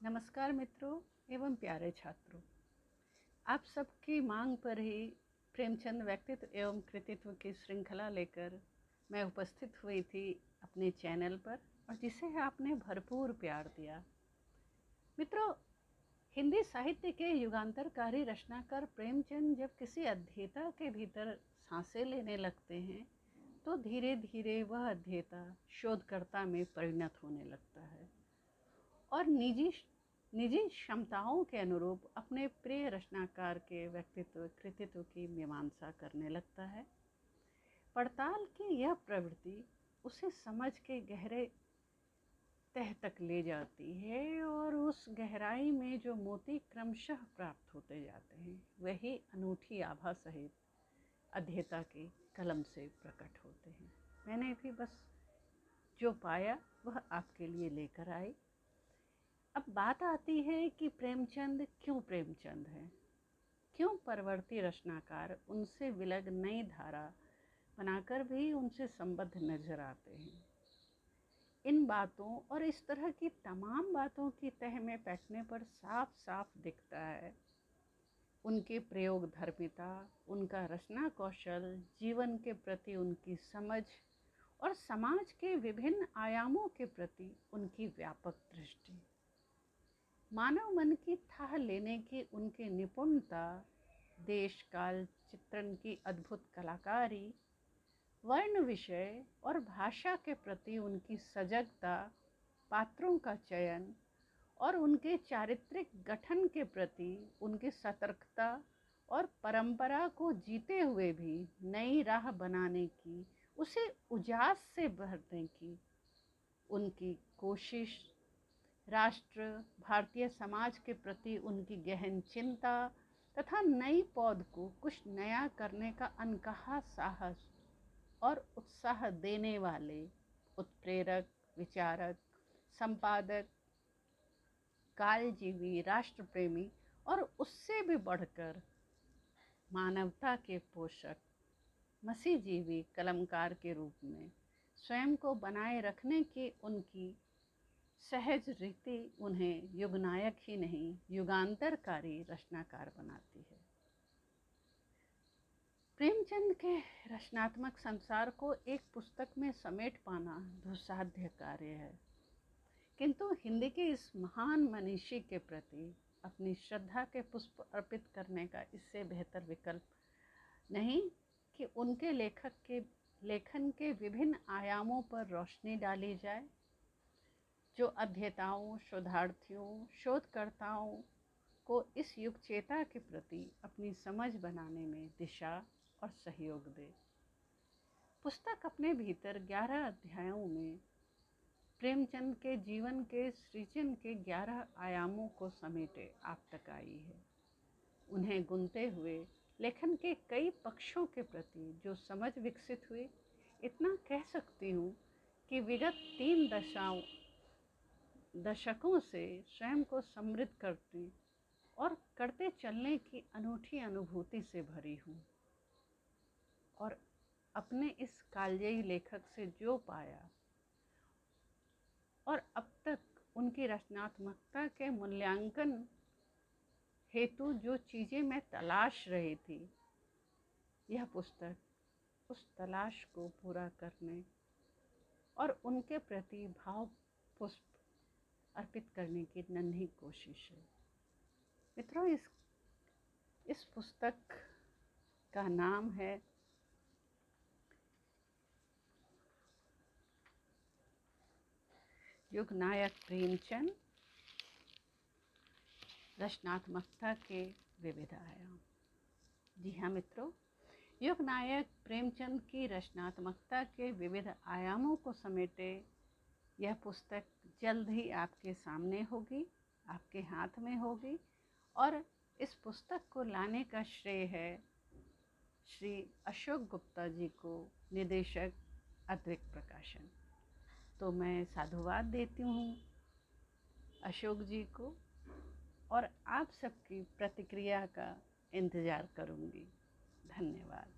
नमस्कार मित्रों एवं प्यारे छात्रों। आप सबकी मांग पर ही प्रेमचंद व्यक्तित्व एवं कृतित्व की श्रृंखला लेकर मैं उपस्थित हुई थी अपने चैनल पर और जिसे आपने भरपूर प्यार दिया। मित्रों, हिंदी साहित्य के युगांतरकारी रचनाकार प्रेमचंद जब किसी अध्येता के भीतर साँसें लेने लगते हैं तो धीरे धीरे वह अध्येता शोधकर्ता में परिणत होने लगता है। और निजी निजी क्षमताओं के अनुरूप अपने प्रिय रचनाकार के व्यक्तित्व, कृतित्व की मीमांसा करने लगता है। पड़ताल की यह प्रवृत्ति उसे समझ के गहरे तह तक ले जाती है और उस गहराई में जो मोती क्रमशः प्राप्त होते जाते हैं, वही अनूठी आभा सहित अध्येता की कलम से प्रकट होते हैं। मैंने भी बस जो पाया वह आपके लिए लेकर आई। अब बात आती है कि प्रेमचंद क्यों प्रेमचंद है? क्यों परवर्ती रचनाकार उनसे विलग नई धारा बनाकर भी उनसे संबद्ध नज़र आते हैं? इन बातों और इस तरह की तमाम बातों की तह में बैठने पर साफ़ साफ़ दिखता है। उनके प्रयोग धर्मिता, उनका रचना कौशल, जीवन के प्रति उनकी समझ और समाज के विभिन्न आयामों के प्रति उनकी व्यापक दृष्टि। मानव मन की थाह लेने की उनकी निपुणता देश काल चित्रण की अद्भुत कलाकारी, वर्ण विषय और भाषा के प्रति उनकी सजगता, पात्रों का चयन और उनके चारित्रिक गठन के प्रति उनकी सतर्कता और परंपरा को जीते हुए भी नई राह बनाने की, उसे उजास से भरने की उनकी कोशिश राष्ट्र, भारतीय समाज के प्रति उनकी गहन चिंता तथा नई पौध को कुछ नया करने का अनकहा साहस और उत्साह देने वाले उत्प्रेरक, विचारक, संपादक कालजीवी राष्ट्र प्रेमी और उससे भी बढ़कर मानवता के पोषक मसीजीवी कलमकार के रूप में स्वयं को बनाए रखने की उनकी सहज रीति उन्हें युगनायक ही नहीं, युगांतरकारी रचनाकार बनाती है। प्रेमचंद के रचनात्मक संसार को एक पुस्तक में समेट पाना दुसाध्य कार्य है। किंतु हिंदी के इस महान मनीषी के प्रति अपनी श्रद्धा के पुष्प अर्पित करने का इससे बेहतर विकल्प नहीं कि उनके लेखक के, लेखन के विभिन्न आयामों पर रोशनी डाली जाए। जो अध्येताओं, शोधार्थियों, शोधकर्ताओं को इस युग चेता के प्रति अपनी समझ बनाने में दिशा और सहयोग दे। पुस्तक अपने भीतर ग्यारह अध्यायों में प्रेमचंद के जीवन के, सृजन के ग्यारह आयामों को समेटे आप तक आई है। उन्हें गुनते हुए, लेखन के कई पक्षों के प्रति जो समझ विकसित हुई इतना कह सकती हूँ कि विगत तीन दशाओं दशकों से स्वयं को समृद्ध करती और करते चलने की अनूठी अनुभूति से भरी हूँ। और अपने इस कालजयी लेखक से जो पाया और अब तक उनकी रचनात्मकता के मूल्यांकन हेतु जो चीज़ें मैं तलाश रही थी, यह पुस्तक उस तलाश को पूरा करने और उनके प्रति भाव पुष्प अर्पित करने की नन्ही कोशिश है। मित्रों, इस इस पुस्तक का नाम है युग नायक प्रेमचंद, रचनात्मकता के विविध आयाम जी हाँ मित्रों युग नायक प्रेमचंद की रचनात्मकता के विविध आयामों को समेटे यह पुस्तक जल्द ही आपके सामने होगी, आपके हाथ में होगी। और इस पुस्तक को लाने का श्रेय है श्री अशोक गुप्ता जी को, निदेशक अद्वैत प्रकाशन। तो मैं साधुवाद देती हूँ अशोक जी को और आप सबकी प्रतिक्रिया का इंतज़ार करूँगी। धन्यवाद।